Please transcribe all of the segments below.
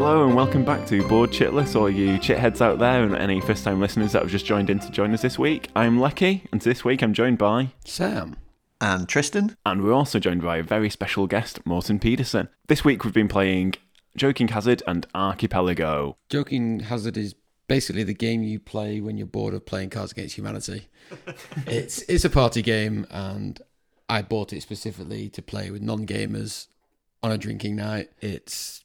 Hello and welcome back to Board Chitless, all you chitheads out there, and any first time listeners that have just joined in to join us this week. I'm Lecky, and this week I'm joined by Sam. And Tristan. And we're also joined by a very special guest, Morten Pedersen. This week we've been playing Joking Hazard and Archipelago. Joking Hazard is basically the game you play when you're bored of playing Cards Against Humanity. it's it's a party game, and I bought it specifically to play with non gamers on a drinking night. It's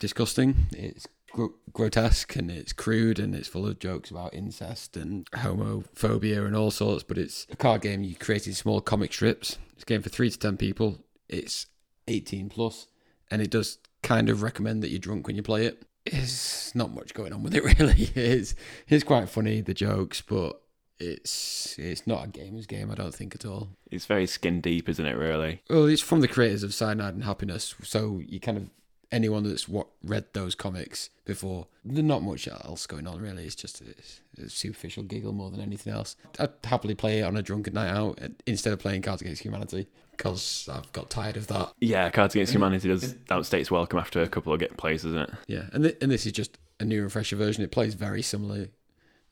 disgusting. It's gr- grotesque and it's crude and it's full of jokes about incest and homophobia and all sorts. But it's a card game you create in small comic strips. It's a game for three to ten people. It's 18 plus, and it does kind of recommend that you're drunk when you play it. It's not much going on with it really. It's it's quite funny the jokes, but it's it's not a gamer's game. I don't think at all. It's very skin deep, isn't it? Really. Well, it's from the creators of Cyanide and Happiness, so you kind of anyone that's what read those comics before, there's not much else going on really. It's just a, a, superficial giggle more than anything else. I'd happily play it on a drunken night out instead of playing Cards Against Humanity because I've got tired of that. Yeah, Cards Against Humanity does outstay its welcome after a couple of get plays, doesn't it? Yeah, and th- and this is just a new and fresher version. It plays very similarly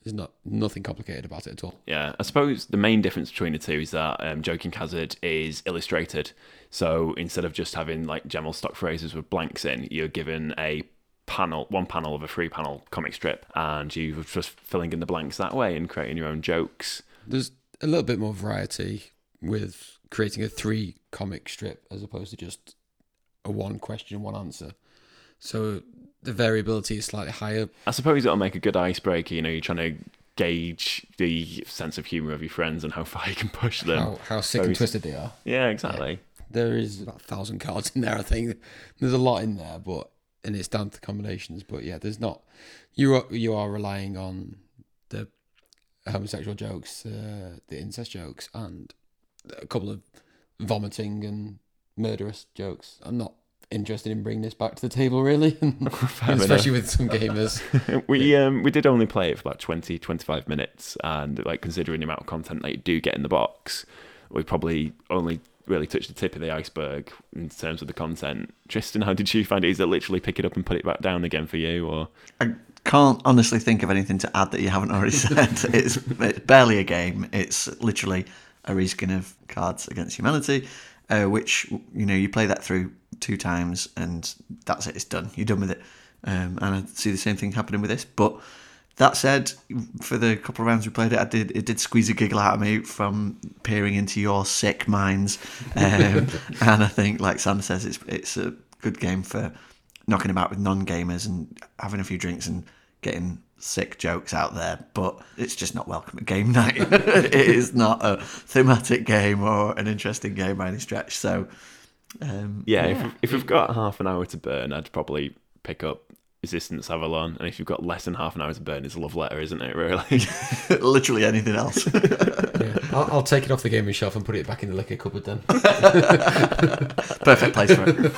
there's not nothing complicated about it at all. Yeah, I suppose the main difference between the two is that um, Joking Hazard is illustrated. So instead of just having like general stock phrases with blanks in, you're given a panel, one panel of a free panel comic strip, and you're just filling in the blanks that way and creating your own jokes. There's a little bit more variety with creating a three comic strip as opposed to just a one question, one answer. So the variability is slightly higher. I suppose it'll make a good icebreaker. You know, you're trying to gauge the sense of humour of your friends and how far you can push them. How, how sick and twisted they are. Yeah, exactly. Yeah. There is about a thousand cards in there, I think. There's a lot in there, but and it's down to combinations. But yeah, there's not. You are you are relying on the homosexual jokes, uh, the incest jokes, and a couple of vomiting and murderous jokes. I'm not interested in bringing this back to the table, really, especially with some gamers. we um we did only play it for about 20, 25 minutes, and like considering the amount of content that you do get in the box, we probably only really touched the tip of the iceberg in terms of the content. Tristan, how did you find it? Is it literally pick it up and put it back down again for you, or? I can't honestly think of anything to add that you haven't already said. it's, it's barely a game. It's literally a reskin of Cards Against Humanity, uh, which you know you play that through two times, and that's it. It's done. You're done with it. Um, and I see the same thing happening with this. But that said, for the couple of rounds we played it, I did it did squeeze a giggle out of me from peering into your sick minds. Um, and I think, like Sam says, it's it's a good game for knocking about with non gamers and having a few drinks and getting sick jokes out there, but it's just not welcome at game night. it is not a thematic game or an interesting game by any stretch. So um, yeah, yeah. If, if we've got half an hour to burn, I'd probably pick up Resistance Avalon, and if you've got less than half an hour to burn, it's a love letter, isn't it? Really, literally anything else. yeah. I'll, I'll, take it off the gaming shelf and put it back in the liquor cupboard. Then, perfect place for it.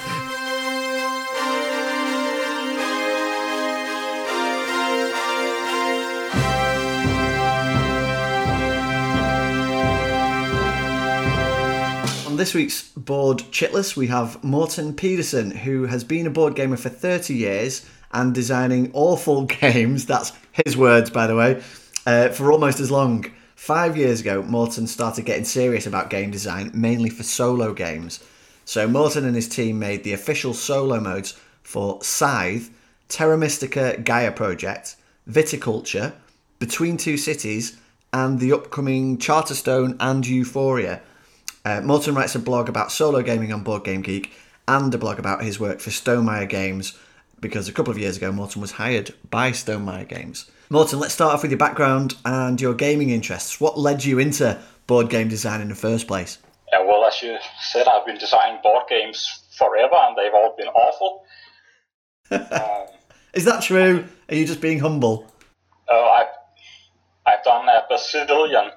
This week's board chitless, we have Morten Pedersen, who has been a board gamer for 30 years and designing awful games. That's his words, by the way, uh, for almost as long. Five years ago, Morten started getting serious about game design, mainly for solo games. So, Morten and his team made the official solo modes for Scythe, Terra Mystica Gaia Project, Viticulture, Between Two Cities, and the upcoming Charterstone and Euphoria. Uh, Morten writes a blog about solo gaming on Board Game Geek and a blog about his work for Stonemaier Games because a couple of years ago Morten was hired by Stonemaier Games. Morten, let's start off with your background and your gaming interests. What led you into board game design in the first place? Yeah, well, as you said, I've been designing board games forever and they've all been awful. um, Is that true? Are you just being humble? Oh, I've, I've done a bazillion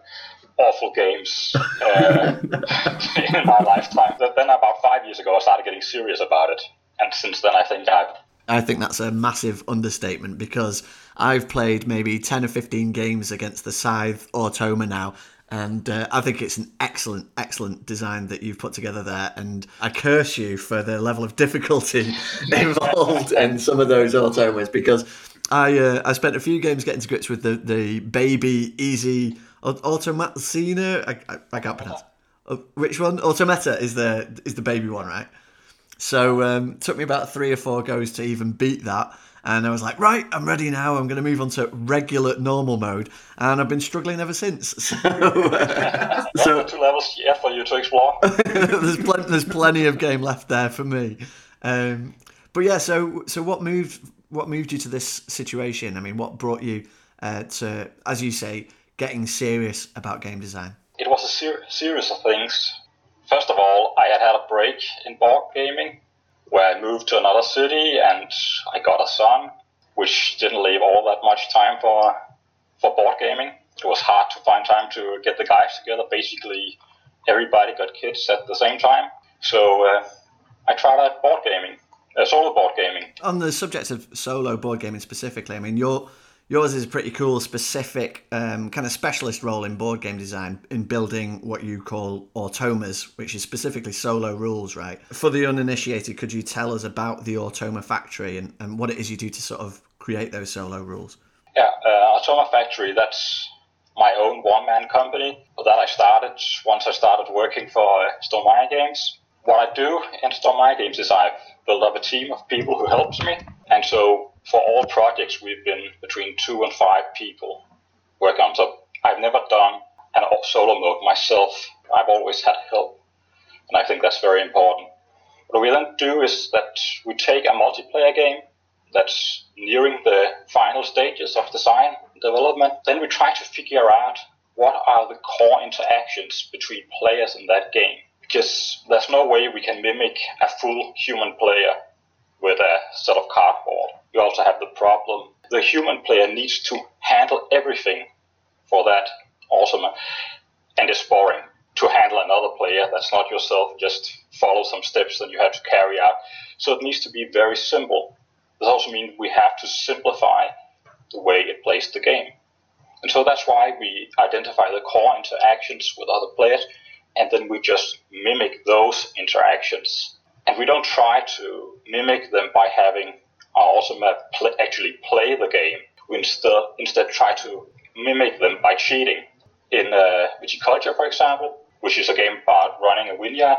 awful games uh, in my lifetime. But then about five years ago, I started getting serious about it, and since then, I think I've. I think that's a massive understatement because I've played maybe ten or fifteen games against the Scythe Automa now, And uh, I think it's an excellent, excellent design that you've put together there. And I curse you for the level of difficulty involved in some of those automas because I uh, I spent a few games getting to grips with the, the baby easy automatacina. I, I, I can't pronounce. Uh, which one? Autometta is the is the baby one, right? So um, took me about three or four goes to even beat that. And I was like, right, I'm ready now. I'm going to move on to regular normal mode, and I've been struggling ever since. So, uh, so two levels yet for you to explore. there's plenty, there's plenty of game left there for me. Um, but yeah, so so what moved what moved you to this situation? I mean, what brought you uh, to, as you say, getting serious about game design? It was a ser- series of things. First of all, I had had a break in board gaming where I moved to another city and I got a son, which didn't leave all that much time for for board gaming. It was hard to find time to get the guys together. Basically, everybody got kids at the same time. So uh, I tried out board gaming, uh, solo board gaming. On the subject of solo board gaming specifically, I mean, you're yours is a pretty cool, specific, um, kind of specialist role in board game design in building what you call automas, which is specifically solo rules, right? For the uninitiated, could you tell us about the Automa Factory and, and what it is you do to sort of create those solo rules? Yeah, uh, Automa Factory, that's my own one man company that I started once I started working for Stonemaier Games. What I do in Stonemaier Games is I've built up a team of people who helps me. And so for all projects, we've been between two and five people working on. So I've never done an solo mode myself. I've always had help, and I think that's very important. What we then do is that we take a multiplayer game that's nearing the final stages of design development. Then we try to figure out what are the core interactions between players in that game. Because there's no way we can mimic a full human player with a set of cardboard. You also have the problem the human player needs to handle everything for that Automa, and it's boring to handle another player that's not yourself, just follow some steps that you have to carry out. So it needs to be very simple. This also means we have to simplify the way it plays the game. And so that's why we identify the core interactions with other players and then we just mimic those interactions and we don't try to mimic them by having automat pl- actually play the game. We instead, instead try to mimic them by cheating. In uh, Viticulture, for example, which is a game about running a vineyard,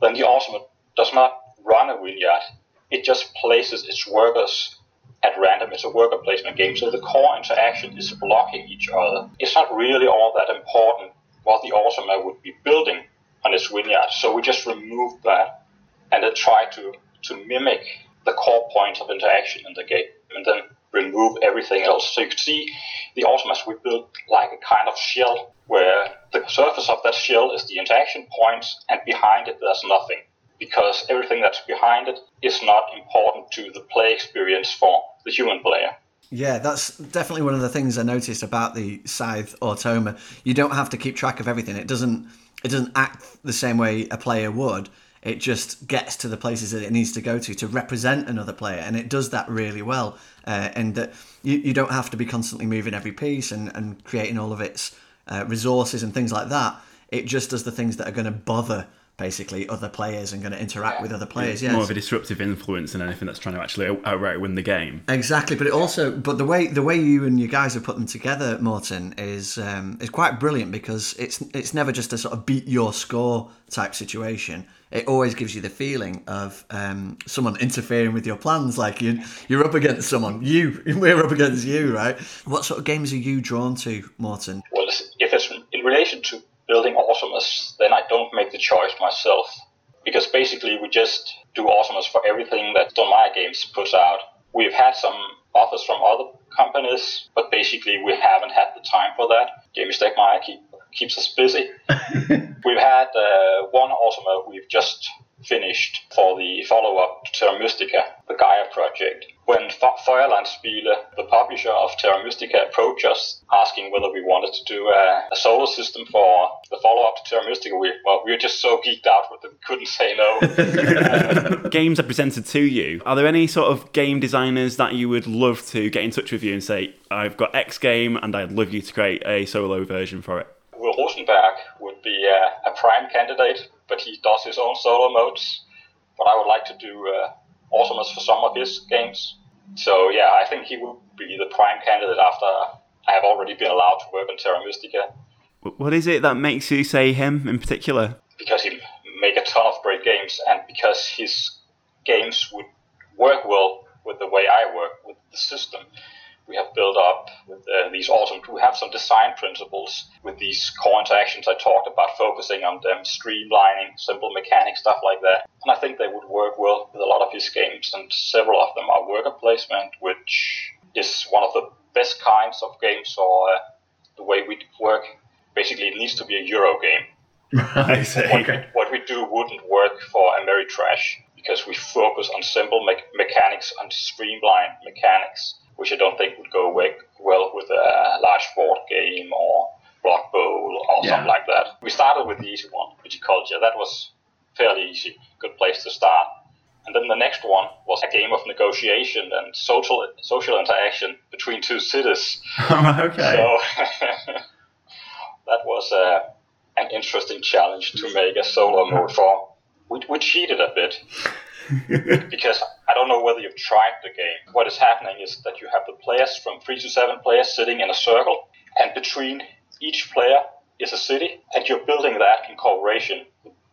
then the automat does not run a vineyard. It just places its workers at random. It's a worker placement game, so the core interaction is blocking each other. It's not really all that important what the automat would be building on its vineyard, so we just remove that and then try to, to mimic the core points of interaction in the game and then remove everything else. So you can see the automats we built like a kind of shell where the surface of that shell is the interaction points and behind it there's nothing because everything that's behind it is not important to the play experience for the human player. Yeah, that's definitely one of the things I noticed about the Scythe Automa. You don't have to keep track of everything. It doesn't it doesn't act the same way a player would it just gets to the places that it needs to go to to represent another player and it does that really well uh, and that you, you don't have to be constantly moving every piece and, and creating all of its uh, resources and things like that it just does the things that are going to bother basically other players and going to interact with other players. Yeah, more of a disruptive influence than anything that's trying to actually outright win the game. Exactly, but it also, but the way the way you and your guys have put them together, Morten, is um, is quite brilliant because it's it's never just a sort of beat your score type situation. It always gives you the feeling of um, someone interfering with your plans, like you you're up against someone. You we're up against you, right? What sort of games are you drawn to, Morten? Well, if it's in relation to building automas, then I don't make the choice myself. Because basically we just do automas for everything that Stonemaier Games puts out. We've had some offers from other companies, but basically we haven't had the time for that. Jamey Stegmaier keep, keeps us busy. we've had uh, one automa we've just finished for the follow-up to Terra Mystica, the Gaia project. When Feuerlandspiele, the publisher of Terra Mystica, approached us asking whether we wanted to do a, a solo system for the follow-up to Terra Mystica, we, well, we were just so geeked out with it, we couldn't say no. Games are presented to you. Are there any sort of game designers that you would love to get in touch with you and say, I've got X game and I'd love you to create a solo version for it? Uwe Rosenberg would be a, a prime candidate, but he does his own solo modes. But I would like to do uh, Automas for some of his games. So yeah, I think he would be the prime candidate after I have already been allowed to work on Terra Mystica. What is it that makes you say him in particular? Because he make a ton of great games, and because his games would work well with the way I work with the system we have built up with uh, these Automa. We have some design principles with these core interactions I talked about, focusing on them, streamlining simple mechanics, stuff like that. And I think they would work well with a lot of his games, and several of them are worker placement, which is one of the best kinds of games or uh, the way we work. Basically, it needs to be a Euro game. I see. What, what we do wouldn't work for Ameritrash because we focus on simple me- mechanics and streamlined mechanics which I don't think would go away well with a large board game or Blood Bowl or yeah. something like that. We started with the easy one, Viticulture. That was fairly easy, good place to start. And then the next one was a game of negotiation and social social interaction between two cities. okay. So that was uh, an interesting challenge to make a solo mode for. We, we cheated a bit because I don't know whether you've tried the game. What is happening is that you have the players from three to seven players sitting in a circle, and between each player is a city, and you're building that in cooperation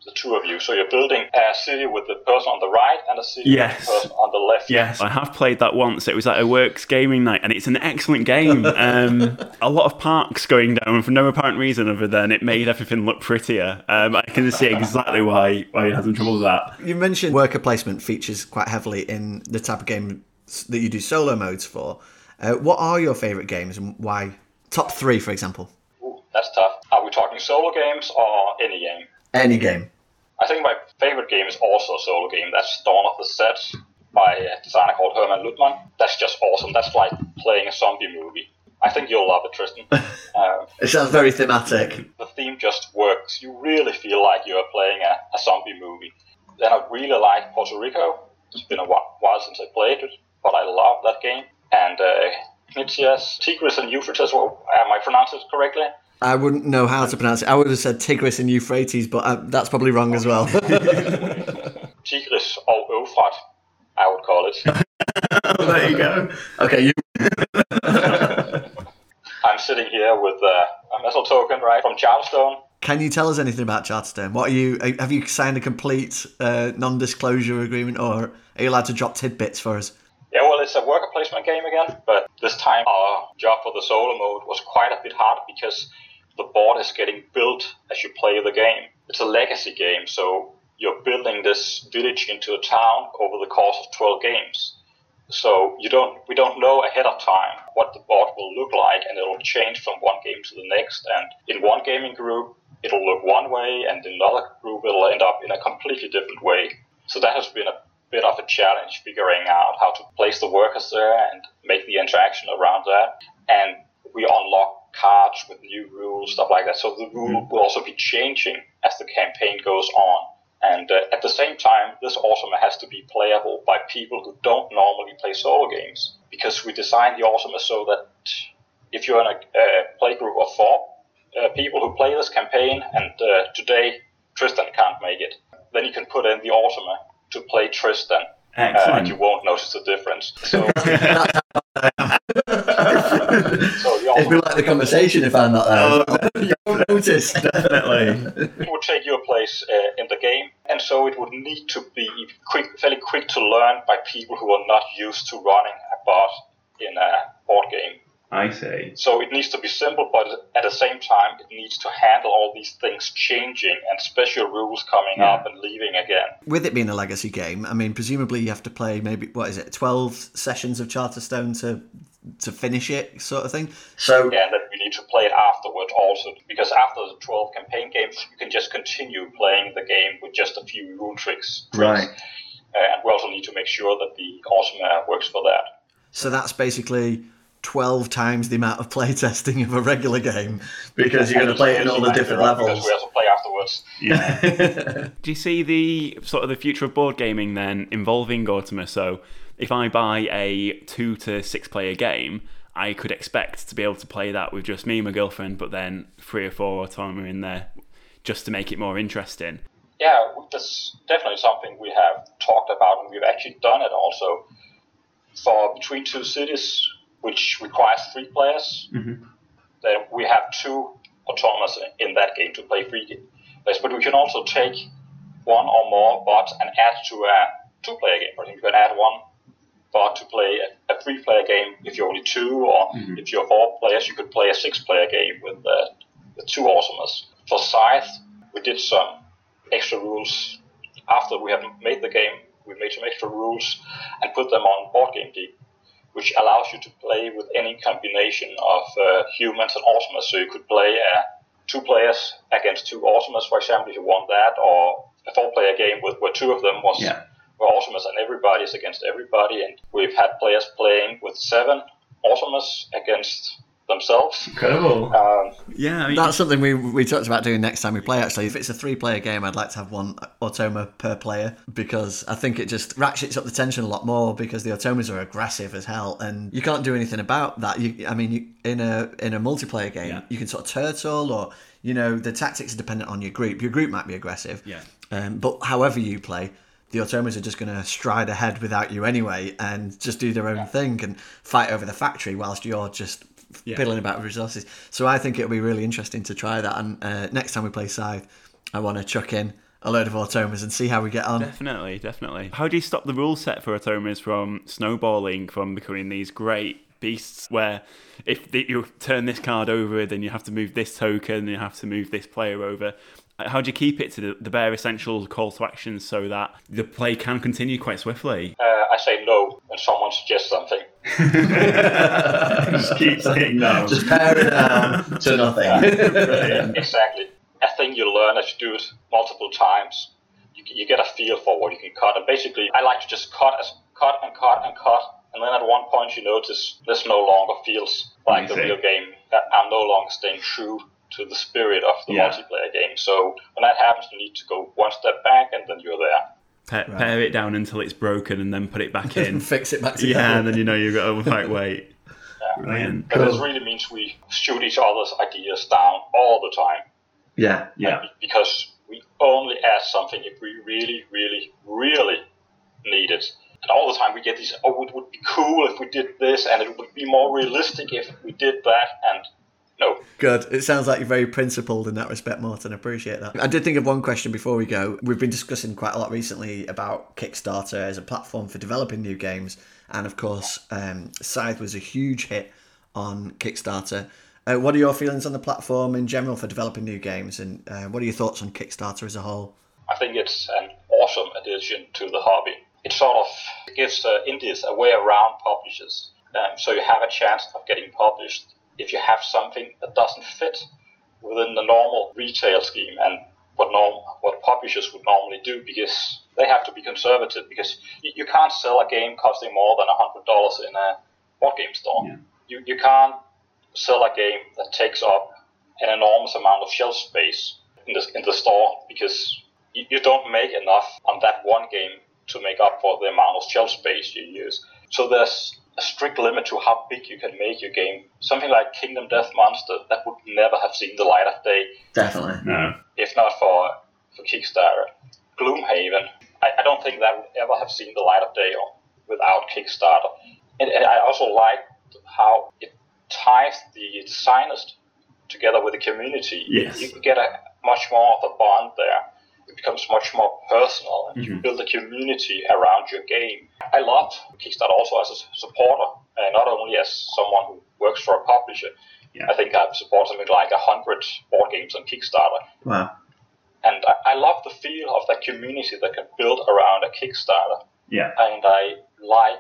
the two of you. So you're building a city with the person on the right and a city yes. with the person on the left. Yes, I have played that once. It was at a works gaming night, and it's an excellent game. Um, a lot of parks going down for no apparent reason other than it made everything look prettier. Um, I can see exactly why why he has some trouble with that. You mentioned worker placement features quite heavily in the type of game that you do solo modes for. Uh, what are your favourite games and why? Top three, for example. Ooh, that's tough. Are we talking solo games or any game? Any game. I think my favorite game is also a solo game. That's Dawn of the Zeds by a designer called Hermann Luttmann. That's just awesome. That's like playing a zombie movie. I think you'll love it, Tristan. Uh, it sounds very thematic. The theme just works. You really feel like you're playing a, a zombie movie. Then I really like Puerto Rico. It's been a while since I played it, but I love that game. And uh, Knizia, Tigris and Euphrates, well, am I pronouncing it correctly? I wouldn't know how to pronounce it. I would have said Tigris and Euphrates, but uh, that's probably wrong as well. Tigris or Euphrat, I would call it. there you go. Okay, you. I'm sitting here with uh, a metal token, right, from Charterstone. Can you tell us anything about Charterstone? What are you? Have you signed a complete uh, non-disclosure agreement, or are you allowed to drop tidbits for us? Yeah, well, it's a worker placement game again, but this time our job for the solo mode was quite a bit hard because the board is getting built as you play the game. It's a legacy game, so you're building this village into a town over the course of 12 games. So you don't, we don't know ahead of time what the board will look like, and it'll change from one game to the next. And in one gaming group, it'll look one way, and in another group, it'll end up in a completely different way. So that has been a bit of a challenge figuring out how to place the workers there and make the interaction around that. And we unlock cards with new rules, stuff like that. So the rule mm. will also be changing as the campaign goes on. And uh, at the same time, this Automa has to be playable by people who don't normally play solo games because we designed the Automa so that if you're in a uh, play group of four uh, people who play this campaign and uh, today Tristan can't make it, then you can put in the Automa to play Tristan. Uh, and you won't notice the difference. So, so It'd be like the conversation if I'm not there. Oh, you won't notice. Definitely. It would take your place uh, in the game, and so it would need to be quick, fairly quick to learn by people who are not used to running a bot in a board game. I see. So it needs to be simple, but at the same time, it needs to handle all these things changing and special rules coming yeah. up and leaving again. With it being a legacy game, I mean, presumably you have to play maybe what is it, twelve sessions of Charterstone to to finish it, sort of thing. So yeah, that then we need to play it afterward also, because after the twelve campaign games, you can just continue playing the game with just a few rule tricks. Right. Uh, and we also need to make sure that the Automa works for that. So that's basically 12 times the amount of playtesting of a regular game because you're going to play it in all the different levels. Because we also play afterwards. Yeah. Do you see the sort of the future of board gaming then involving Gortimer? So if I buy a two to six player game, I could expect to be able to play that with just me and my girlfriend, but then three or four Automa in there just to make it more interesting. Yeah, that's definitely something we have talked about, and we've actually done it also for Between Two Cities, which requires three players. Mm-hmm. Then we have two automas in that game to play three players, but we can also take one or more bots and add to a two-player game. For example, you can add one bot to play a, a three-player game if you're only two, or Mhm. if you're four players, you could play a six-player game with uh, with two automas. For Scythe, we did some extra rules after we have made the game. We made some extra rules and put them on Board Game Geek, which allows you to play with any combination of uh, humans and automas. So you could play uh, two players against two automas, for example, if you want that, or a four-player game with where two of them was Yeah. Were automas and everybody is against everybody. And we've had players playing with seven automas against themselves. Incredible. Um, Yeah, I mean, That's something we we talked about doing next time we play. Actually, if it's a three-player game, I'd like to have one automa per player because I think it just ratchets up the tension a lot more because the automas are aggressive as hell, and you can't do anything about that. You, I mean, you, in a in a multiplayer game, Yeah. you can sort of turtle, or you know, the tactics are dependent on your group. Your group might be aggressive, Yeah. Um, but however you play. The automas are just going to stride ahead without you anyway, and just do their own thing and fight over the factory whilst you're just Yeah. piddling about with resources. So I think it'll be really interesting to try that. And uh, next time we play Scythe, I want to chuck in a load of automas and see how we get on. Definitely, definitely. How do you stop the rule set for automas from snowballing, from becoming these great beasts where if you turn this card over, then you have to move this token, and you have to move this player over? How do you keep it to the, the bare essential call to action so that the play can continue quite swiftly? uh, I say no when someone suggests something. Just keep saying no. Just pare it down to nothing. exactly. A thing you learn as you do it multiple times. You, you get a feel for what you can cut. And basically, I like to just cut, as, cut and cut and cut. And then at one point, you notice this no longer feels like I the real game. That I'm no longer staying true to the spirit of the Yeah. multiplayer game. So when that happens, you need to go one step back, and then you're there. Pa- Pare it down until it's broken and then put it back in. Fix it back together. yeah, and then you know you've got to right weight. Brilliant. But this really means we shoot each other's ideas down all the time. Yeah. Yeah. Be- because we only add something if we really, really, really need it. And all the time we get these, oh, it would be cool if we did this, and it would be more realistic if we did that, and no. Good. It sounds like you're very principled in that respect, Martin. I appreciate that. I did think of one question before we go. We've been discussing quite a lot recently about Kickstarter as a platform for developing new games. And of course, um, Scythe was a huge hit on Kickstarter. Uh, what are your feelings on the platform in general for developing new games? And uh, what are your thoughts on Kickstarter as a whole? I think it's an awesome addition to the hobby. It sort of gives uh, indies a way around publishers. Um, so you have a chance of getting published if you have something that doesn't fit within the normal retail scheme and what norm, what publishers would normally do because they have to be conservative because you, you can't sell a game costing more than $100 in a board game store. Yeah. You, you can't sell a game that takes up an enormous amount of shelf space in the, in the store because you, you don't make enough on that one game to make up for the amount of shelf space you use. So there's a strict limit to how big you can make your game. Something like Kingdom Death Monster that would never have seen the light of day Definitely. No. if not for for Kickstarter. Gloomhaven, I, I don't think that would ever have seen the light of day without Kickstarter. And, and I also like how it ties the designers together with the community. Yes. You, you get a much more of a bond there. It becomes much more personal, and you Mhm. build a community around your game. I love Kickstarter also as a supporter, and not only as someone who works for a publisher. Yeah. I think I've supported something like a hundred board games on Kickstarter. Wow. And I, I love the feel of that community that can build around a Kickstarter. Yeah. And I like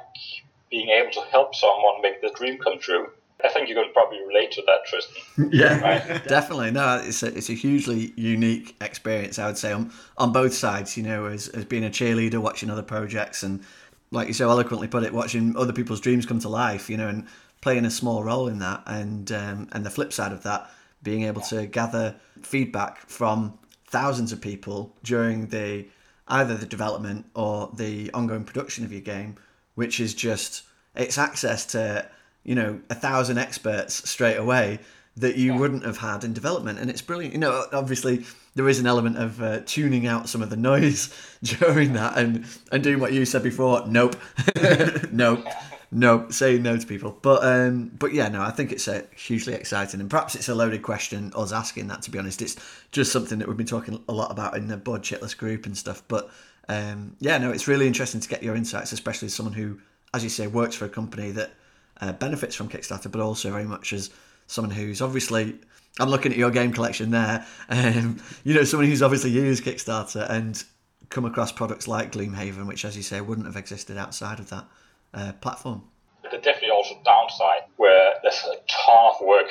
being able to help someone make the dream come true. I think you can probably relate to that, Tristan. Yeah, Right. definitely. No, it's a, it's a hugely unique experience, I would say, on, on both sides, you know, as, as being a cheerleader, watching other projects, and like you so eloquently put it, watching other people's dreams come to life, you know, and playing a small role in that. And, um, and the flip side of that, being able to gather feedback from thousands of people during the either the development or the ongoing production of your game, which is just it's access to you know, a thousand experts straight away that you wouldn't have had in development. And it's brilliant. You know, obviously there is an element of uh, tuning out some of the noise during that and, and doing what you said before. Nope. nope. nope saying no to people. But um, but yeah, no, I think it's uh, hugely exciting, and perhaps it's a loaded question. Us asking that, to be honest, it's just something that we've been talking a lot about in the Board Chitless group and stuff. But um, yeah, no, it's really interesting to get your insights, especially as someone who, as you say, works for a company that uh, benefits from Kickstarter, but also very much as someone who's obviously. I'm looking at your game collection there. Um, you know, someone who's obviously used Kickstarter and come across products like Gloomhaven, which, as you say, wouldn't have existed outside of that uh, platform. There's definitely also downside where there's a ton of work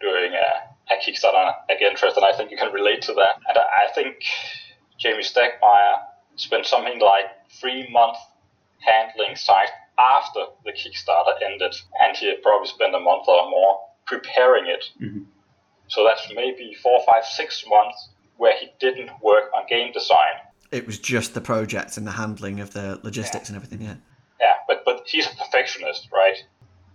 doing a, a Kickstarter again, Tristan. I think you can relate to that. And I, think Jamey Stegmaier spent something like three months handling Scythe after the Kickstarter ended, and he had probably spent a month or more preparing it. Mm-hmm. So that's maybe four, five, six months where he didn't work on game design. It was just the project and the handling of the logistics yeah. and everything, yeah. Yeah, but but he's a perfectionist, right?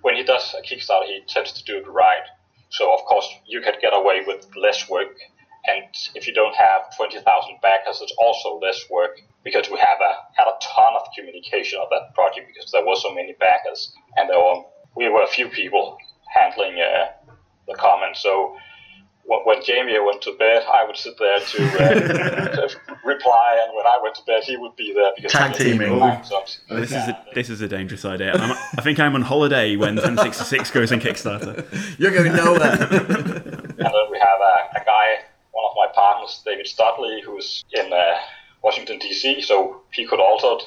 When he does a Kickstarter, he tends to do it right. So of course you can get away with less work, and if you don't have twenty thousand backers, it's also less work because we have a, had a ton of communication of that project because there were so many backers, and there were we were a few people handling uh, the comments. So when Jamey went to bed, I would sit there to, uh, to, reply, and when I went to bed, he would be there because tag teaming. this is a, this is a dangerous idea. I'm, i think I'm on holiday when 1066 goes on Kickstarter. You're going nowhere. and then we have a, a, guy, one of my partners, David Studley, who's in uh, Washington D.C., so he could also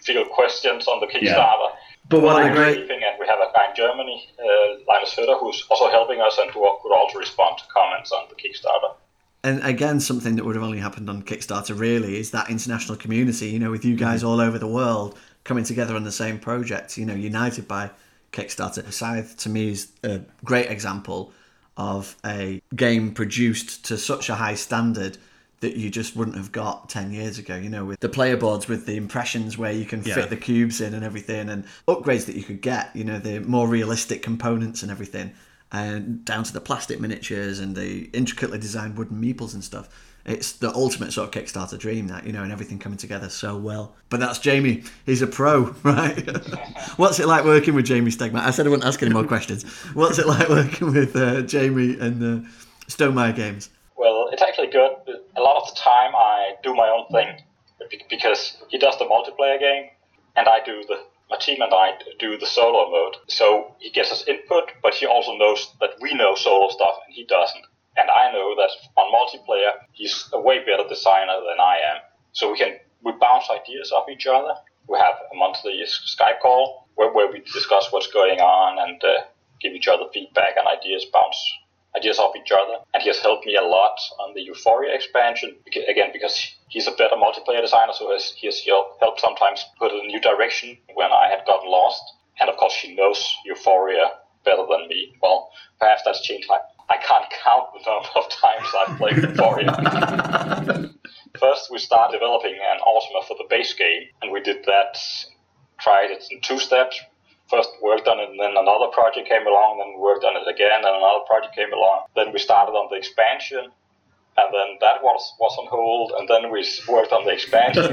field questions on the Kickstarter. Yeah. But what I great... And we have a guy in Germany, uh, Lines Hutter, who's also helping us and who could also respond to comments on the Kickstarter. And again, something that would have only happened on Kickstarter really is that international community, you know, with you guys mm-hmm. all over the world coming together on the same project, you know, united by Kickstarter. Scythe to me is a great example of a game produced to such a high standard that you just wouldn't have got 10 years ago, you know, with the player boards, with the impressions where you can yeah. fit the cubes in and everything, and upgrades that you could get, you know, the more realistic components and everything, and down to the plastic miniatures and the intricately designed wooden meeples and stuff. It's the ultimate sort of Kickstarter dream, that, you know, and everything coming together so well. But that's Jamey. He's a pro, right? What's it like working with Jamey Stegmaier? I said I wouldn't ask any more questions. What's it like working with uh, Jamey and the uh, Stonemaier Games? Well, it's actually good. A lot of the time, I do my own thing because he does the multiplayer game, and I do the my team and I do the solo mode. So he gets us input, but he also knows that we know solo stuff and he doesn't. And I know that on multiplayer, he's a way better designer than I am. So we can we bounce ideas off each other. We have a monthly Skype call where, where we discuss what's going on and uh, give each other feedback and ideas bounce ideas of each other. And he has helped me a lot on the Euphoria expansion, again, because he's a better multiplayer designer, so he has helped sometimes put a new direction when I had gotten lost. And of course, he knows Euphoria better than me. Well, perhaps that's changed. I, I can't count the number of times I've played Euphoria. First, we started developing an Ultima for the base game, and we did that, tried it in two steps first worked on it, and then another project came along, then we worked on it again, and another project came along. Then we started on the expansion, and then that was was on hold, and then we worked on the expansion.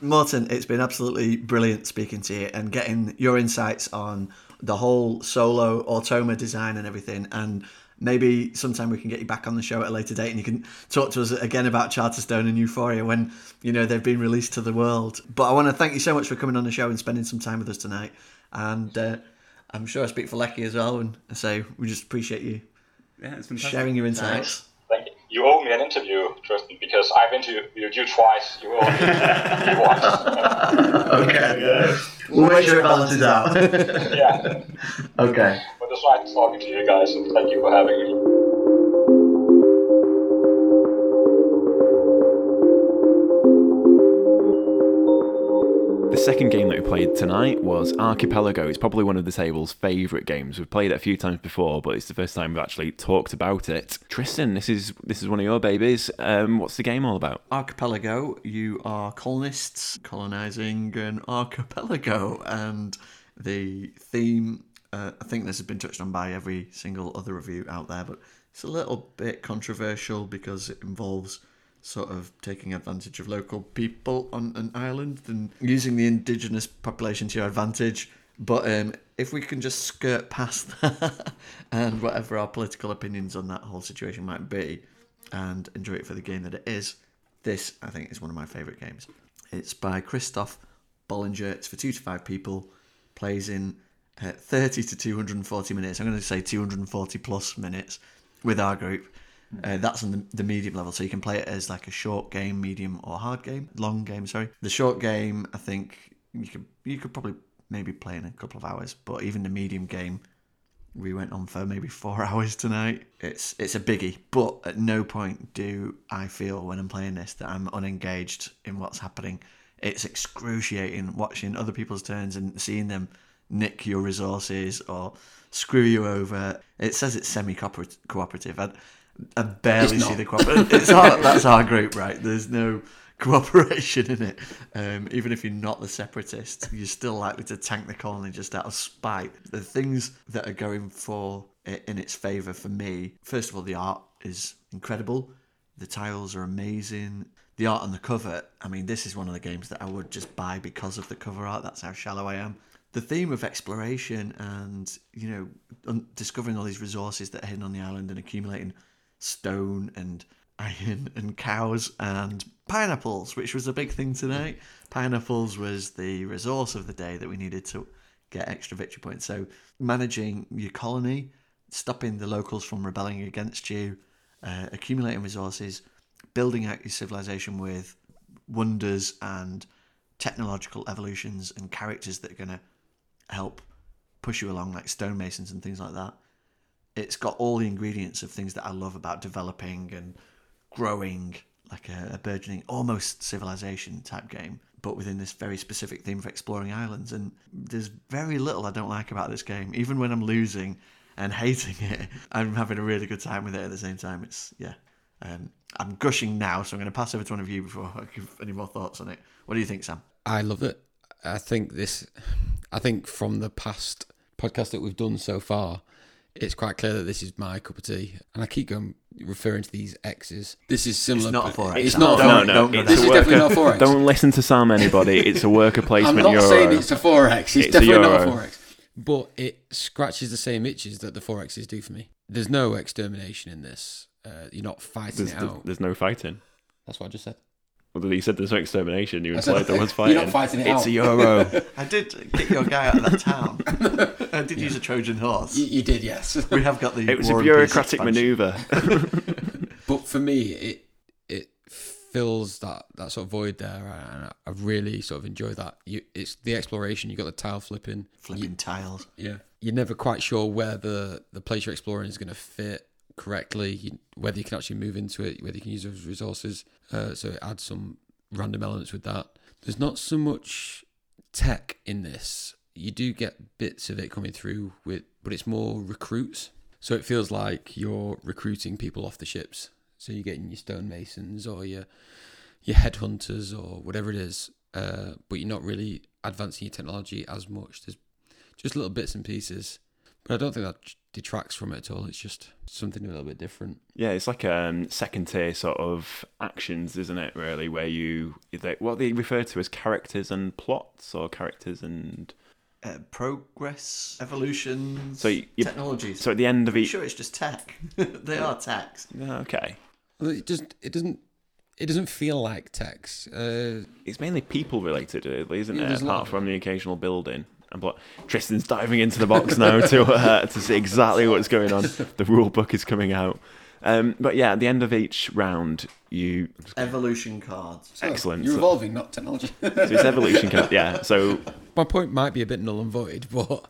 Morten, it's been absolutely brilliant speaking to you and getting your insights on the whole solo automa design and everything, and maybe sometime we can get you back on the show at a later date and you can talk to us again about Charterstone and Euphoria when you know they've been released to the world. But I want to thank you so much for coming on the show and spending some time with us tonight. And uh, I'm sure I speak for Lecky as well, and I say we just appreciate you yeah, sharing your insights. Thank you. You owe me an interview, Tristan, because I've interviewed you twice. You owe me once. okay. Yeah. We'll make sure it balances out. yeah. Okay. But it's nice talking to you guys, and thank you for having me. The second game that we played tonight was Archipelago. It's probably one of the table's favourite games. We've played it a few times before, but it's the first time we've actually talked about it. Tristan, this is this is one of your babies. Um, what's the game all about? Archipelago. You are colonists colonizing an archipelago, and The theme, uh, I think this has been touched on by every single other review out there, but it's a little bit controversial because it involves sort of taking advantage of local people on an island and using the indigenous population to your advantage. But um, if we can just skirt past that and whatever our political opinions on that whole situation might be and enjoy it for the game that it is, this I think is one of my favourite games. It's by Christophe Boelinger. It's for two to five people. Plays in uh, 30 to 240 minutes. I'm going to say 240 plus minutes with our group. Uh, that's on the, the medium level, so you can play it as like a short game, medium, or hard game, long game. Sorry, the short game, I think you could you could probably maybe play in a couple of hours, but even the medium game, we went on for maybe four hours tonight. It's it's a biggie, but at no point do I feel when I'm playing this that I'm unengaged in what's happening. It's excruciating watching other people's turns and seeing them nick your resources or screw you over. It says it's semi cooperative. I, I barely see the cooperative. It's our, that's our group, right? There's no cooperation in it. Um, even if you're not the separatist, you're still likely to tank the colony just out of spite. The things that are going for it in its favour for me, first of all, the art is incredible. The tiles are amazing. The art on the cover, I mean, this is one of the games that I would just buy because of the cover art. That's how shallow I am. The theme of exploration and, you know, discovering all these resources that are hidden on the island and accumulating stone and iron and cows and pineapples, which was a big thing tonight. Pineapples was the resource of the day that we needed to get extra victory points. So managing your colony, stopping the locals from rebelling against you, uh, accumulating resources, building out your civilization with wonders and technological evolutions and characters that are going to help push you along, like stonemasons and things like that. It's got all the ingredients of things that I love about developing and growing, like a, a burgeoning, almost civilization type game, but within this very specific theme of exploring islands. And there's very little I don't like about this game, even when I'm losing and hating it. I'm having a really good time with it at the same time. It's yeah. Um, I'm gushing now, so I'm going to pass over to one of you before I give any more thoughts on it. What do you think, Sam? I love it. I think this. I think from the past podcast that we've done so far, it's quite clear that this is my cup of tea. And I keep going referring to these X's. This is similar. It's not a but- 4X. It's not. a Don't- no, 4X. no. don't go This is worker- definitely not 4X. Don't listen to Sam, anybody. It's a worker I'm placement not euro. saying it's a 4X. It's, It's a definitely not a Euro. 4X. But it scratches the same itches that the 4Xs do for me. There's no extermination in this. Uh, you're not fighting there's, it out. there's no fighting. That's what I just said. Well, you said there's no extermination. You I implied there was fighting. You're fighting. not fighting it it's out. a euro. I did get your guy out of that town. I did use a Trojan horse. You, you did, yes. We have got the. it was a War and bureaucratic maneuver. But for me, it it fills that, that sort of void there, and I really sort of enjoy that. You, it's the exploration. You got the tile flipping. Flipping tiles. Yeah, you're never quite sure where the the place you're exploring is going to fit correctly. Whether you can actually move into it, whether you can use those resources. Uh, so it adds some random elements with that. There's not so much tech in this. You do get bits of it coming through with, but it's more recruits. So it feels like you're recruiting people off the ships. So you're getting your stonemasons or your your headhunters or whatever it is, uh, but you're not really advancing your technology as much. There's just little bits and pieces, I don't think that detracts from it at all. It's just something a little bit different. yeah, it's like um, second tier sort of actions, isn't it? Really, where you they, what they refer to as characters and plots, or characters and Uh, progress, evolution, So you- you- technologies. so at the end of I'm each. sure it's just tech. they are techs. Okay, Well, It just it doesn't it doesn't feel like techs. Uh, it's mainly people related, really, isn't Yeah, it? there's a lot Apart from the occasional building. And but Tristan's diving into the box now to uh, to see exactly what's going on. The rule book is coming out. Um, but yeah, at the end of each round, you Evolution cards. so Excellent. You're evolving, not technology. so it's evolution. Kind yeah. So My point might be a bit null and void, but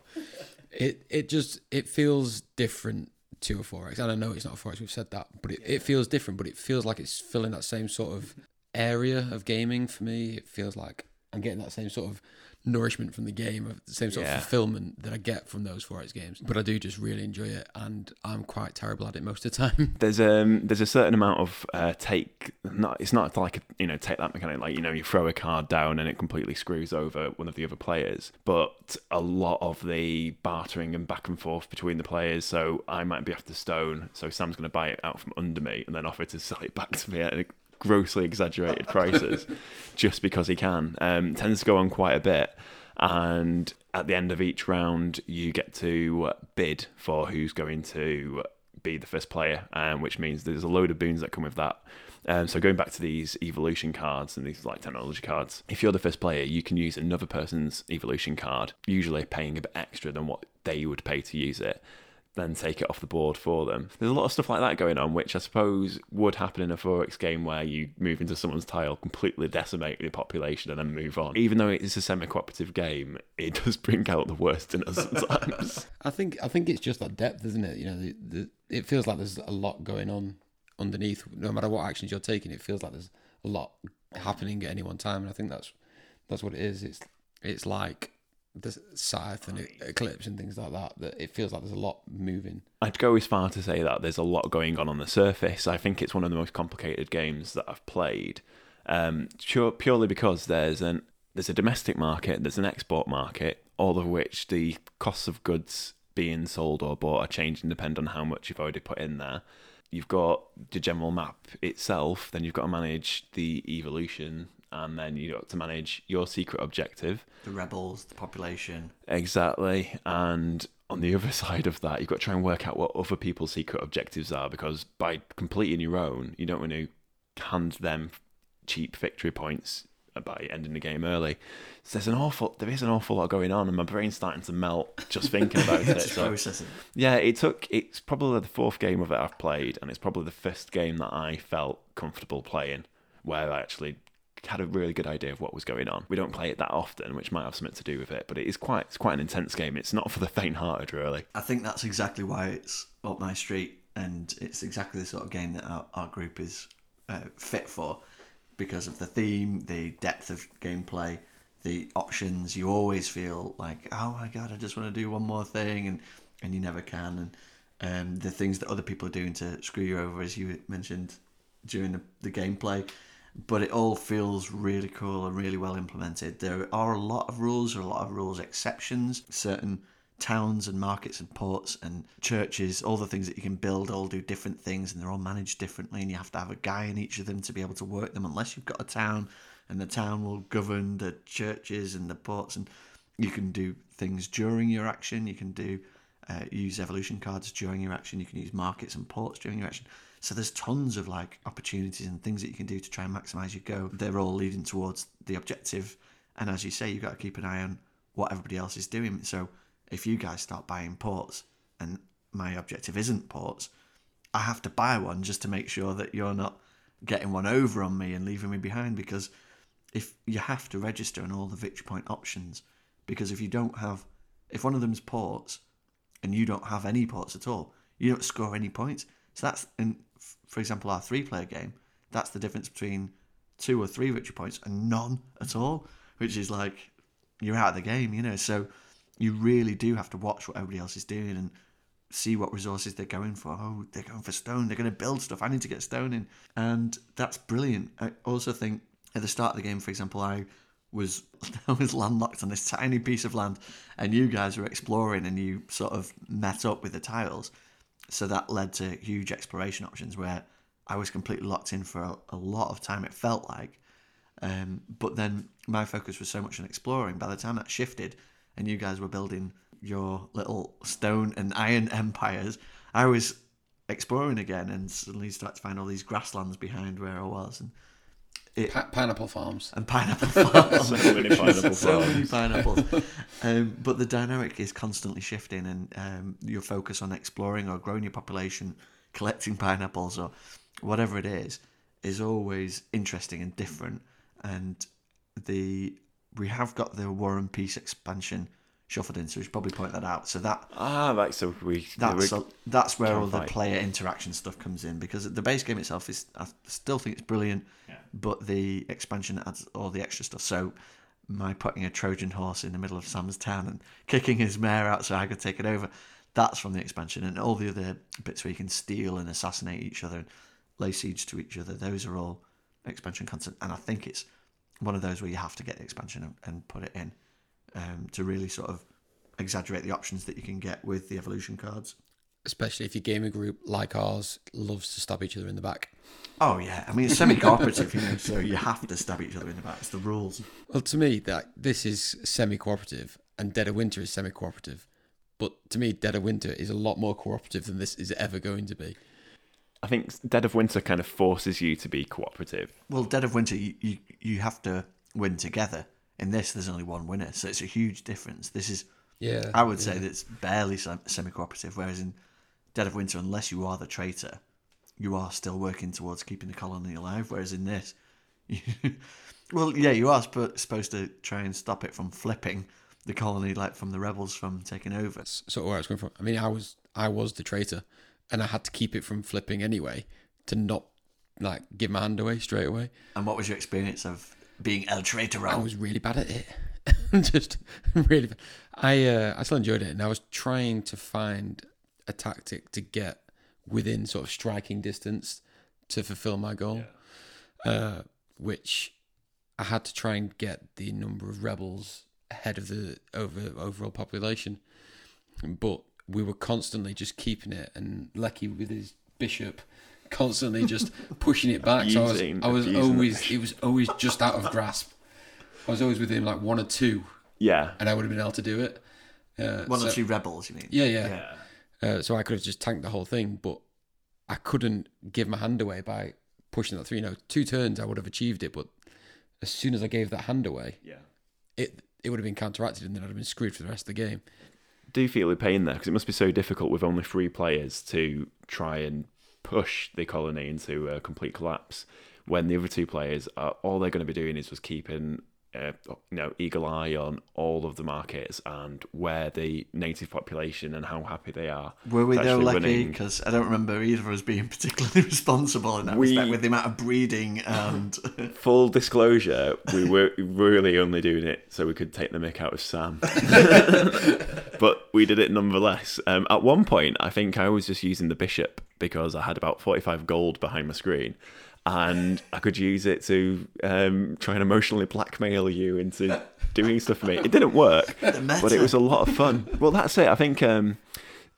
it it just it feels different to a 4X. And I know it's not a 4X. We've said that, but it, it feels different. But it feels like it's filling that same sort of area of gaming for me. It feels like I'm getting that same sort of nourishment from the game, of the same sort Yeah. of fulfillment that I get from those 4X games. But I do just really enjoy it, and I'm quite terrible at it most of the time. There's um there's a certain amount of uh, take not it's not like a, you know take that mechanic like you know you throw a card down and it completely screws over one of the other players but a lot of the bartering and back and forth between the players so I might be after stone so Sam's going to buy it out from under me and then offer to sell it back to me at grossly exaggerated prices just because he can um tends to go on quite a bit and at the end of each round you get to bid for who's going to be the first player, um, which means there's a load of boons that come with that. Um, so going back to these evolution cards and these like technology cards, if you're the first player, you can use another person's evolution card, usually paying a bit extra than what they would pay to use it, then take it off the board for them. There's a lot of stuff like that going on, which I suppose would happen in a 4X game where you move into someone's tile, completely decimate the population, and then move on. Even though it's a semi-cooperative game, it does bring out the worst in us sometimes. I think I think it's just that depth, isn't it? You know, the, the, it feels like there's a lot going on underneath. No matter what actions you're taking, it feels like there's a lot happening at any one time, and I think that's that's what it is. It's it's like the scythe and eclipse and things like that. That it feels like there's a lot moving. I'd go as far to say that there's a lot going on on the surface. I think it's one of the most complicated games that I've played, um, pure, purely because there's an there's a domestic market, there's an export market, all of which the costs of goods being sold or bought are changing depend on how much you've already put in there. You've got the general map itself, then you've got to manage the evolution, and then you've got to manage your secret objective. The rebels, the population. Exactly. And on the other side of that, you've got to try and work out what other people's secret objectives are because by completing your own, you don't want to hand them cheap victory points by ending the game early. So there's an awful, there is an awful lot going on, and my brain's starting to melt just thinking about it. So processing. yeah, it took. It's probably the fourth game of it I've played, and it's probably the first game that I felt comfortable playing, where I actually had a really good idea of what was going on. We don't play it that often, which might have something to do with it, but it is quite. It's quite an intense game. It's not for the faint-hearted, really. I think that's exactly why it's up my street, and it's exactly the sort of game that our, our group is uh, fit for because of the theme, the depth of gameplay, the options. You always feel like, oh my god, I just want to do one more thing, and and you never can, and um, the things that other people are doing to screw you over, as you mentioned during the, the gameplay. But it all feels really cool and really well implemented. There are a lot of rules, a lot of rules exceptions. Certain towns and markets and ports and churches, all the things that you can build, all do different things and they're all managed differently. And you have to have a guy in each of them to be able to work them, unless you've got a town and the town will govern the churches and the ports. And you can do things during your action. You can do uh, use evolution cards during your action. You can use markets and ports during your action. So there's tons of like opportunities and things that you can do to try and maximize your go. They're all leading towards the objective. And as you say, you've got to keep an eye on what everybody else is doing. So if you guys start buying ports and my objective isn't ports, I have to buy one just to make sure that you're not getting one over on me and leaving me behind because if you have to register on all the victory point options because if you don't have if one of them's ports and you don't have any ports at all you don't score any points so that's in for example our three player game that's the difference between two or three victory points and none at all which is like you're out of the game you know so you really do have to watch what everybody else is doing and see what resources they're going for. Oh, they're going for stone. They're going to build stuff. I need to get stone in, and that's brilliant. I also think at the start of the game, for example, I was I was landlocked on this tiny piece of land, and you guys were exploring, and you sort of met up with the tiles, so that led to huge exploration options where I was completely locked in for a, a lot of time. It felt like, um, but then my focus was so much on exploring. By the time that shifted, and you guys were building your little stone and iron empires, I was exploring again and suddenly started to find all these grasslands behind where I was and Pa- pineapple farms. and pineapple farms. So many pineapple so farms. many pineapples. um, but the dynamic is constantly shifting, and um, your focus on exploring or growing your population, collecting pineapples or whatever it is, is always interesting and different. And the we have got the War and Peace expansion shuffled in, so we should probably point that out. So that Ah, right. So we. that's we- a, that's where all the player interaction stuff comes in because the base game itself is I still think it's brilliant, but the expansion adds all the extra stuff. So my putting a Trojan horse in the middle of Sam's town and kicking his mayor out so I could take it over. That's from the expansion, and all the other bits where you can steal and assassinate each other and lay siege to each other. Those are all expansion content, and I think it's one of those where you have to get the expansion and, and put it in um, to really sort of exaggerate the options that you can get with the evolution cards. Especially if your gaming group, like ours, loves to stab each other in the back. Oh yeah, I mean it's semi-cooperative, you know, so you have to stab each other in the back. It's the rules. Well, to me, that this is semi-cooperative, and Dead of Winter is semi-cooperative. But to me, Dead of Winter is a lot more cooperative than this is ever going to be. I think Dead of Winter kind of forces you to be cooperative. Well, Dead of Winter, you, you, you have to win together. In this, there's only one winner, so it's a huge difference. This is, Yeah, I would say, that's barely semi-cooperative. Whereas in Dead of Winter, unless you are the traitor, you are still working towards keeping the colony alive. Whereas in this, you, well, yeah, you are sp- supposed to try and stop it from flipping the colony, like from the rebels from taking over. sort of where I was coming from. I mean, I was I was the traitor, and I had to keep it from flipping anyway to not like give my hand away straight away. And what was your experience of being El Traitor? I was really bad at it. Just really, bad. I uh, I still enjoyed it, and I was trying to find a tactic to get within sort of striking distance to fulfill my goal, uh, which I had to try and get the number of rebels ahead of the over overall population, but we were constantly just keeping it, and Lecky with his bishop constantly just pushing it back. So I was, I was always bishop. it was always just out of grasp. I was always within like one or two, Yeah. and I would have been able to do it. Uh, One so- or two rebels, you mean? yeah, yeah. Uh, so I could have just tanked the whole thing, but I couldn't give my hand away by pushing that through. You know, two turns I would have achieved it, but as soon as I gave that hand away, Yeah. it it would have been counteracted, and then I'd have been screwed for the rest of the game. do feel the pain there because it must be so difficult with only three players to try and push the colony into a complete collapse when the other two players are all they're going to be doing is just keeping uh, you know eagle eye on all of the markets and where the native population and how happy they are. Were we though lucky? Because I don't remember either of us being particularly responsible in that We- respect with the amount of breeding and. Full disclosure, we were really only doing it so we could take the mick out of Sam. but we did it nonetheless. Um, at one point, I think I was just using the bishop because I had about 45 gold behind my screen. And I could use it to um, try and emotionally blackmail you into doing stuff for me. It didn't work, but it was a lot of fun. Well, that's it. I think um,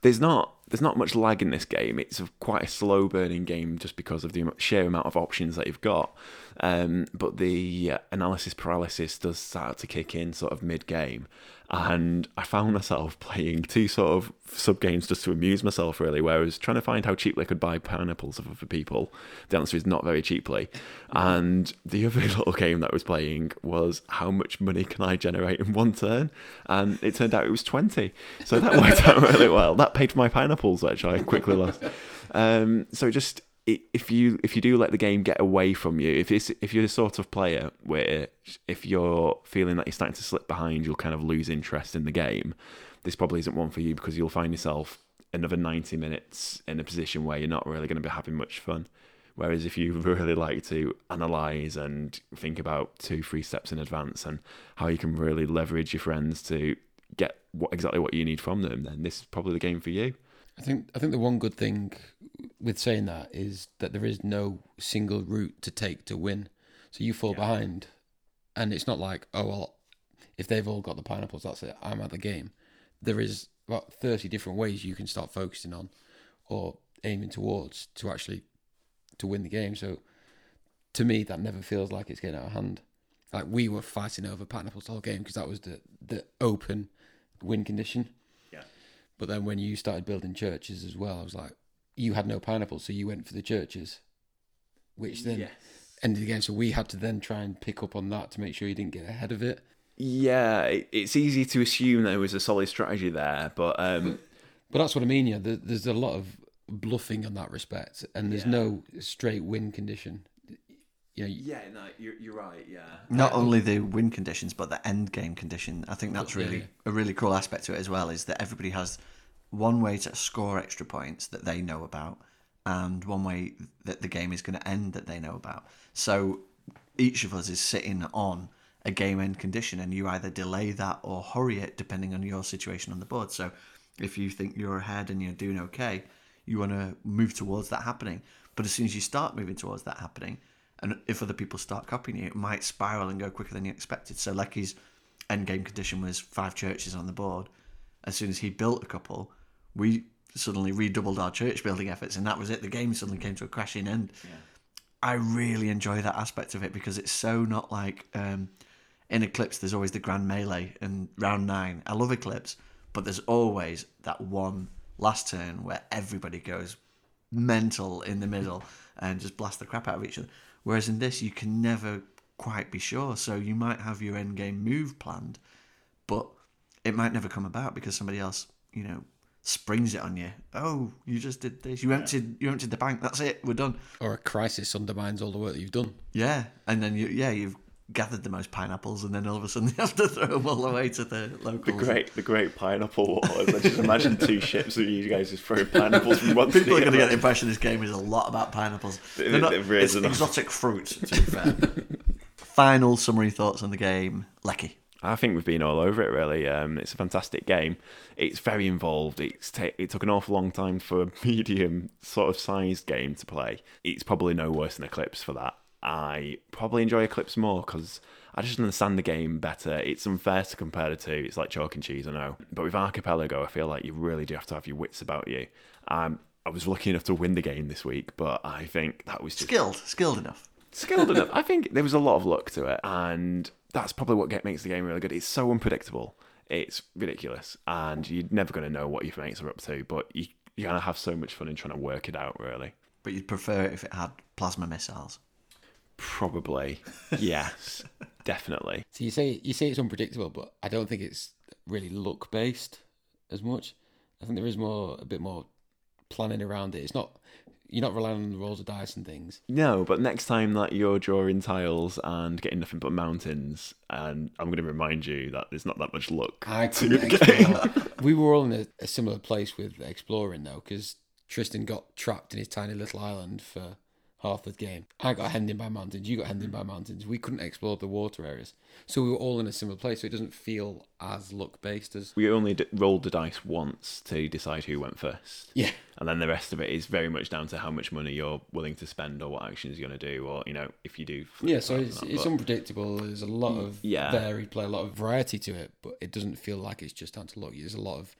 there's not there's not much lag in this game. It's a, quite a slow burning game just because of the sheer amount of options that you've got. Um, but the uh, analysis paralysis does start to kick in sort of mid game, and I found myself playing two sort of sub games just to amuse myself really. Where I was trying to find how cheaply I could buy pineapples of other people. The answer is not very cheaply. And the other little game that I was playing was how much money can I generate in one turn, and it turned out it was twenty. So that worked out really well. That paid for my pineapples, which I quickly lost. Um, so just if you if you do let the game get away from you, if it's if you're the sort of player where if you're feeling that you're starting to slip behind, you'll kind of lose interest in the game. This probably isn't one for you because you'll find yourself another 90 minutes in a position where you're not really going to be having much fun. Whereas if you really like to analyze and think about two, three steps in advance and how you can really leverage your friends to get what exactly what you need from them, then this is probably the game for you. I think I think the one good thing with saying that is that there is no single route to take to win. So you fall behind, and it's not like oh well, if they've all got the pineapples, that's it. I'm at the game. There is about thirty different ways you can start focusing on, or aiming towards to actually to win the game. So to me, that never feels like it's getting out of hand. Like we were fighting over pineapples the whole game because that was the the open win condition. Yeah. But then when you started building churches as well, I was like, you had no pineapples, so you went for the churches, which then ended the game. So we had to then try and pick up on that to make sure you didn't get ahead of it. Yeah, it's easy to assume there was a solid strategy there, but um, But that's what I mean. Yeah, there's a lot of bluffing on that respect, and there's no straight win condition. You know, yeah, no, you're, you're right. Yeah, Not only the win conditions, but the end game condition. I think that's Yeah, really yeah. a really cool aspect to it as well. Is that everybody has one way to score extra points that they know about, and one way that the game is going to end that they know about. So each of us is sitting on a game end condition, and you either delay that or hurry it depending on your situation on the board. So if you think you're ahead and you're doing okay, you want to move towards that happening. But as soon as you start moving towards that happening, and if other people start copying you, it might spiral and go quicker than you expected. So Lecky's end game condition was five churches on the board. As soon as he built a couple, we suddenly redoubled our church building efforts, and that was it. The game suddenly came to a crashing end. I really enjoy that aspect of it because it's so not like um, in Eclipse. There's always the grand melee and round nine. I love Eclipse, but there's always that one last turn where everybody goes mental in the middle and just blast the crap out of each other. Whereas in this, you can never quite be sure. So you might have your end game move planned, but it might never come about because somebody else, you know, springs it on you. Oh, you just did this. You emptied. You emptied the bank. That's it. We're done. Or a crisis undermines all the work that you've done. Yeah, and then you, yeah, you've gathered the most pineapples, and then all of a sudden you have to throw them all the way to the The great, the great pineapple wars. I just imagine two ships of you guys just throwing pineapples from one to People are going to get the impression this game is a lot about pineapples. They- They're not, they've it's risen up. exotic fruit, to be fair. Final summary thoughts on the game, Lecky. I think we've been all over it. Really, um, it's a fantastic game. It's very involved. It's ta- it took an awful long time for a medium sort of sized game to play. It's probably no worse than Eclipse for that. I probably enjoy Eclipse more because I just understand the game better. It's unfair to compare the two. It's like chalk and cheese, I know. But with Archipelago, I feel like you really do have to have your wits about you. Um, I was lucky enough to win the game this week, but I think that was just Skilled, skilled enough. skilled enough. I think there was a lot of luck to it, and that's probably what get, makes the game really good. It's so unpredictable. It's ridiculous, and you're never going to know what your mates are up to. But you you're gonna have so much fun in trying to work it out. Really, But you'd prefer it if it had plasma missiles. probably yes, definitely. So you say you say it's unpredictable, but I don't think it's really luck based as much. I think there is more a bit more planning around it. It's not you're not relying on the rolls of dice and things. No, but next time that you're drawing tiles and getting nothing but mountains, and I'm going to remind you that there's not that much luck I to we were all in a, a similar place with exploring though, because Tristan got trapped in his tiny little island for half the game. I got hemmed in by mountains. You got hemmed in by mountains. We couldn't explore the water areas, so we were all in a similar place. So it doesn't feel as luck based as We only d- rolled the dice once to decide who went first. yeah. and then the rest of it is very much down to how much money you're willing to spend or what actions you're going to do or you know if you do Yeah, so it's, that, it's but- unpredictable. There's a lot of yeah. varied play, a lot of variety to it, but it doesn't feel like it's just down to luck. There's a lot of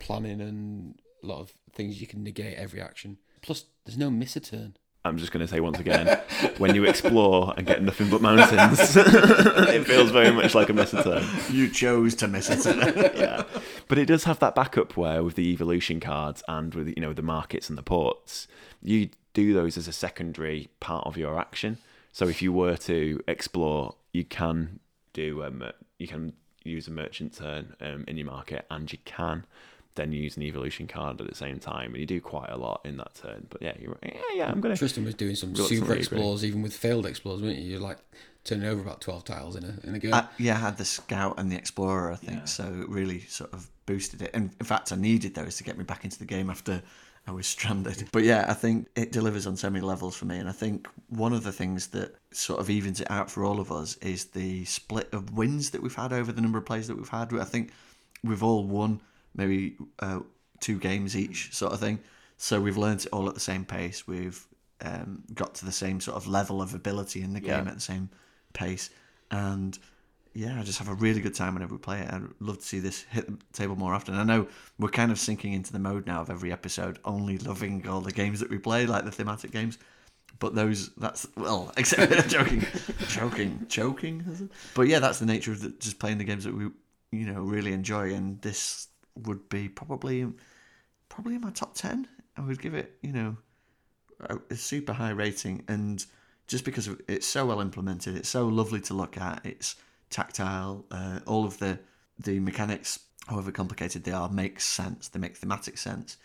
planning and a lot of things you can negate every action. Plus, there's no miss a turn. I'm just going to say once again when you explore and get nothing but mountains it feels very much like a turn. You chose to miss it. yeah. But it does have that backup where with the evolution cards and with you know the markets and the ports you do those as a secondary part of your action. So if you were to explore you can do um, you can use a merchant turn um, in your market and you can then you use an evolution card at the same time and you do quite a lot in that turn but yeah you're yeah, yeah i'm gonna Tristan was doing some super explores, even with failed explores, weren't you? You're like turning over about 12 tiles in a, in a go. I, yeah, I had the scout and the explorer, I think, so it really sort of boosted it. And in fact, I needed those to get me back into the game after I was stranded. But yeah, I think it delivers on so many levels for me. And I think one of the things that sort of evens it out for all of us is the split of wins that we've had over the number of plays that we've had. I think we've all won maybe uh, two games each, sort of thing. So we've learned it all at the same pace. We've um, got to the same sort of level of ability in the game at the same pace. And yeah, I just have a really good time whenever we play it. I'd love to see this hit the table more often. I know we're kind of sinking into the mode now of every episode, only loving all the games that we play, like the thematic games. But those, that's well, except joking, joking, joking. But yeah, that's the nature of the, just playing the games that we, you know, really enjoy. And this would be probably, probably in my top ten. I would give it, you know, a, a super high rating, and just because it's so well implemented, it's so lovely to look at. It's tactile. Uh, all of the the mechanics, however complicated they are, make sense. They make thematic sense,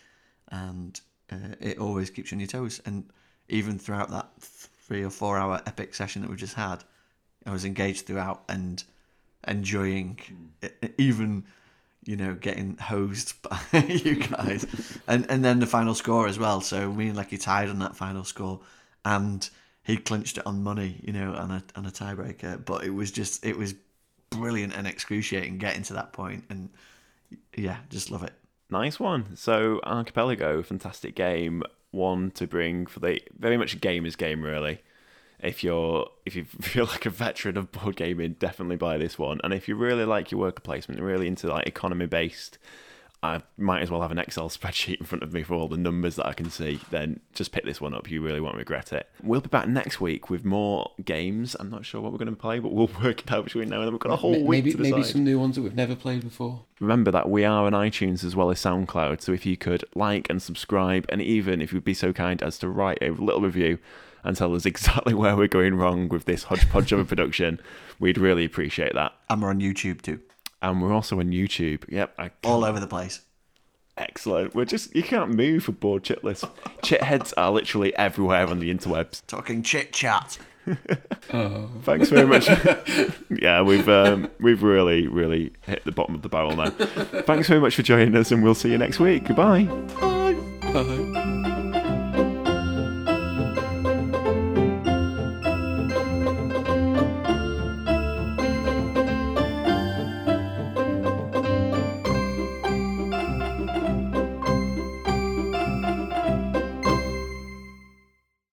and uh, it always keeps you on your toes. And even throughout that three or four hour epic session that we just had, I was engaged throughout and enjoying it, even you know getting hosed by you guys and and then the final score as well so me and Lecky tied on that final score and he clinched it on money, you know, on a on a tiebreaker. But it was just it was brilliant and excruciating getting to that point, and yeah, just love it. Nice one. So Archipelago, fantastic game. One to bring for the very much a gamer's game, really. If you're if you feel like a veteran of board gaming, definitely buy this one. And if you really like your worker placement, really into like economy based I might as well have an Excel spreadsheet in front of me for all the numbers that I can see, then just pick this one up. You really won't regret it. We'll be back next week with more games. I'm not sure what we're going to play, but we'll work it out between now and then. We've got a whole maybe, week to decide. Maybe some new ones that we've never played before. Remember that we are on iTunes as well as SoundCloud, so if you could like and subscribe, and even if you'd be so kind as to write a little review and tell us exactly where we're going wrong with this hodgepodge of a production, we'd really appreciate that. And we're on YouTube too. And we're also on YouTube. Yep. I All over the place. Excellent. We're just you can't move for board chitless. Chitheads are literally everywhere on the interwebs. Talking chit chat. Thanks very much. yeah, we've um, we've really really hit the bottom of the barrel now. Thanks very much for joining us, and we'll see you next week. Goodbye. Bye. Bye.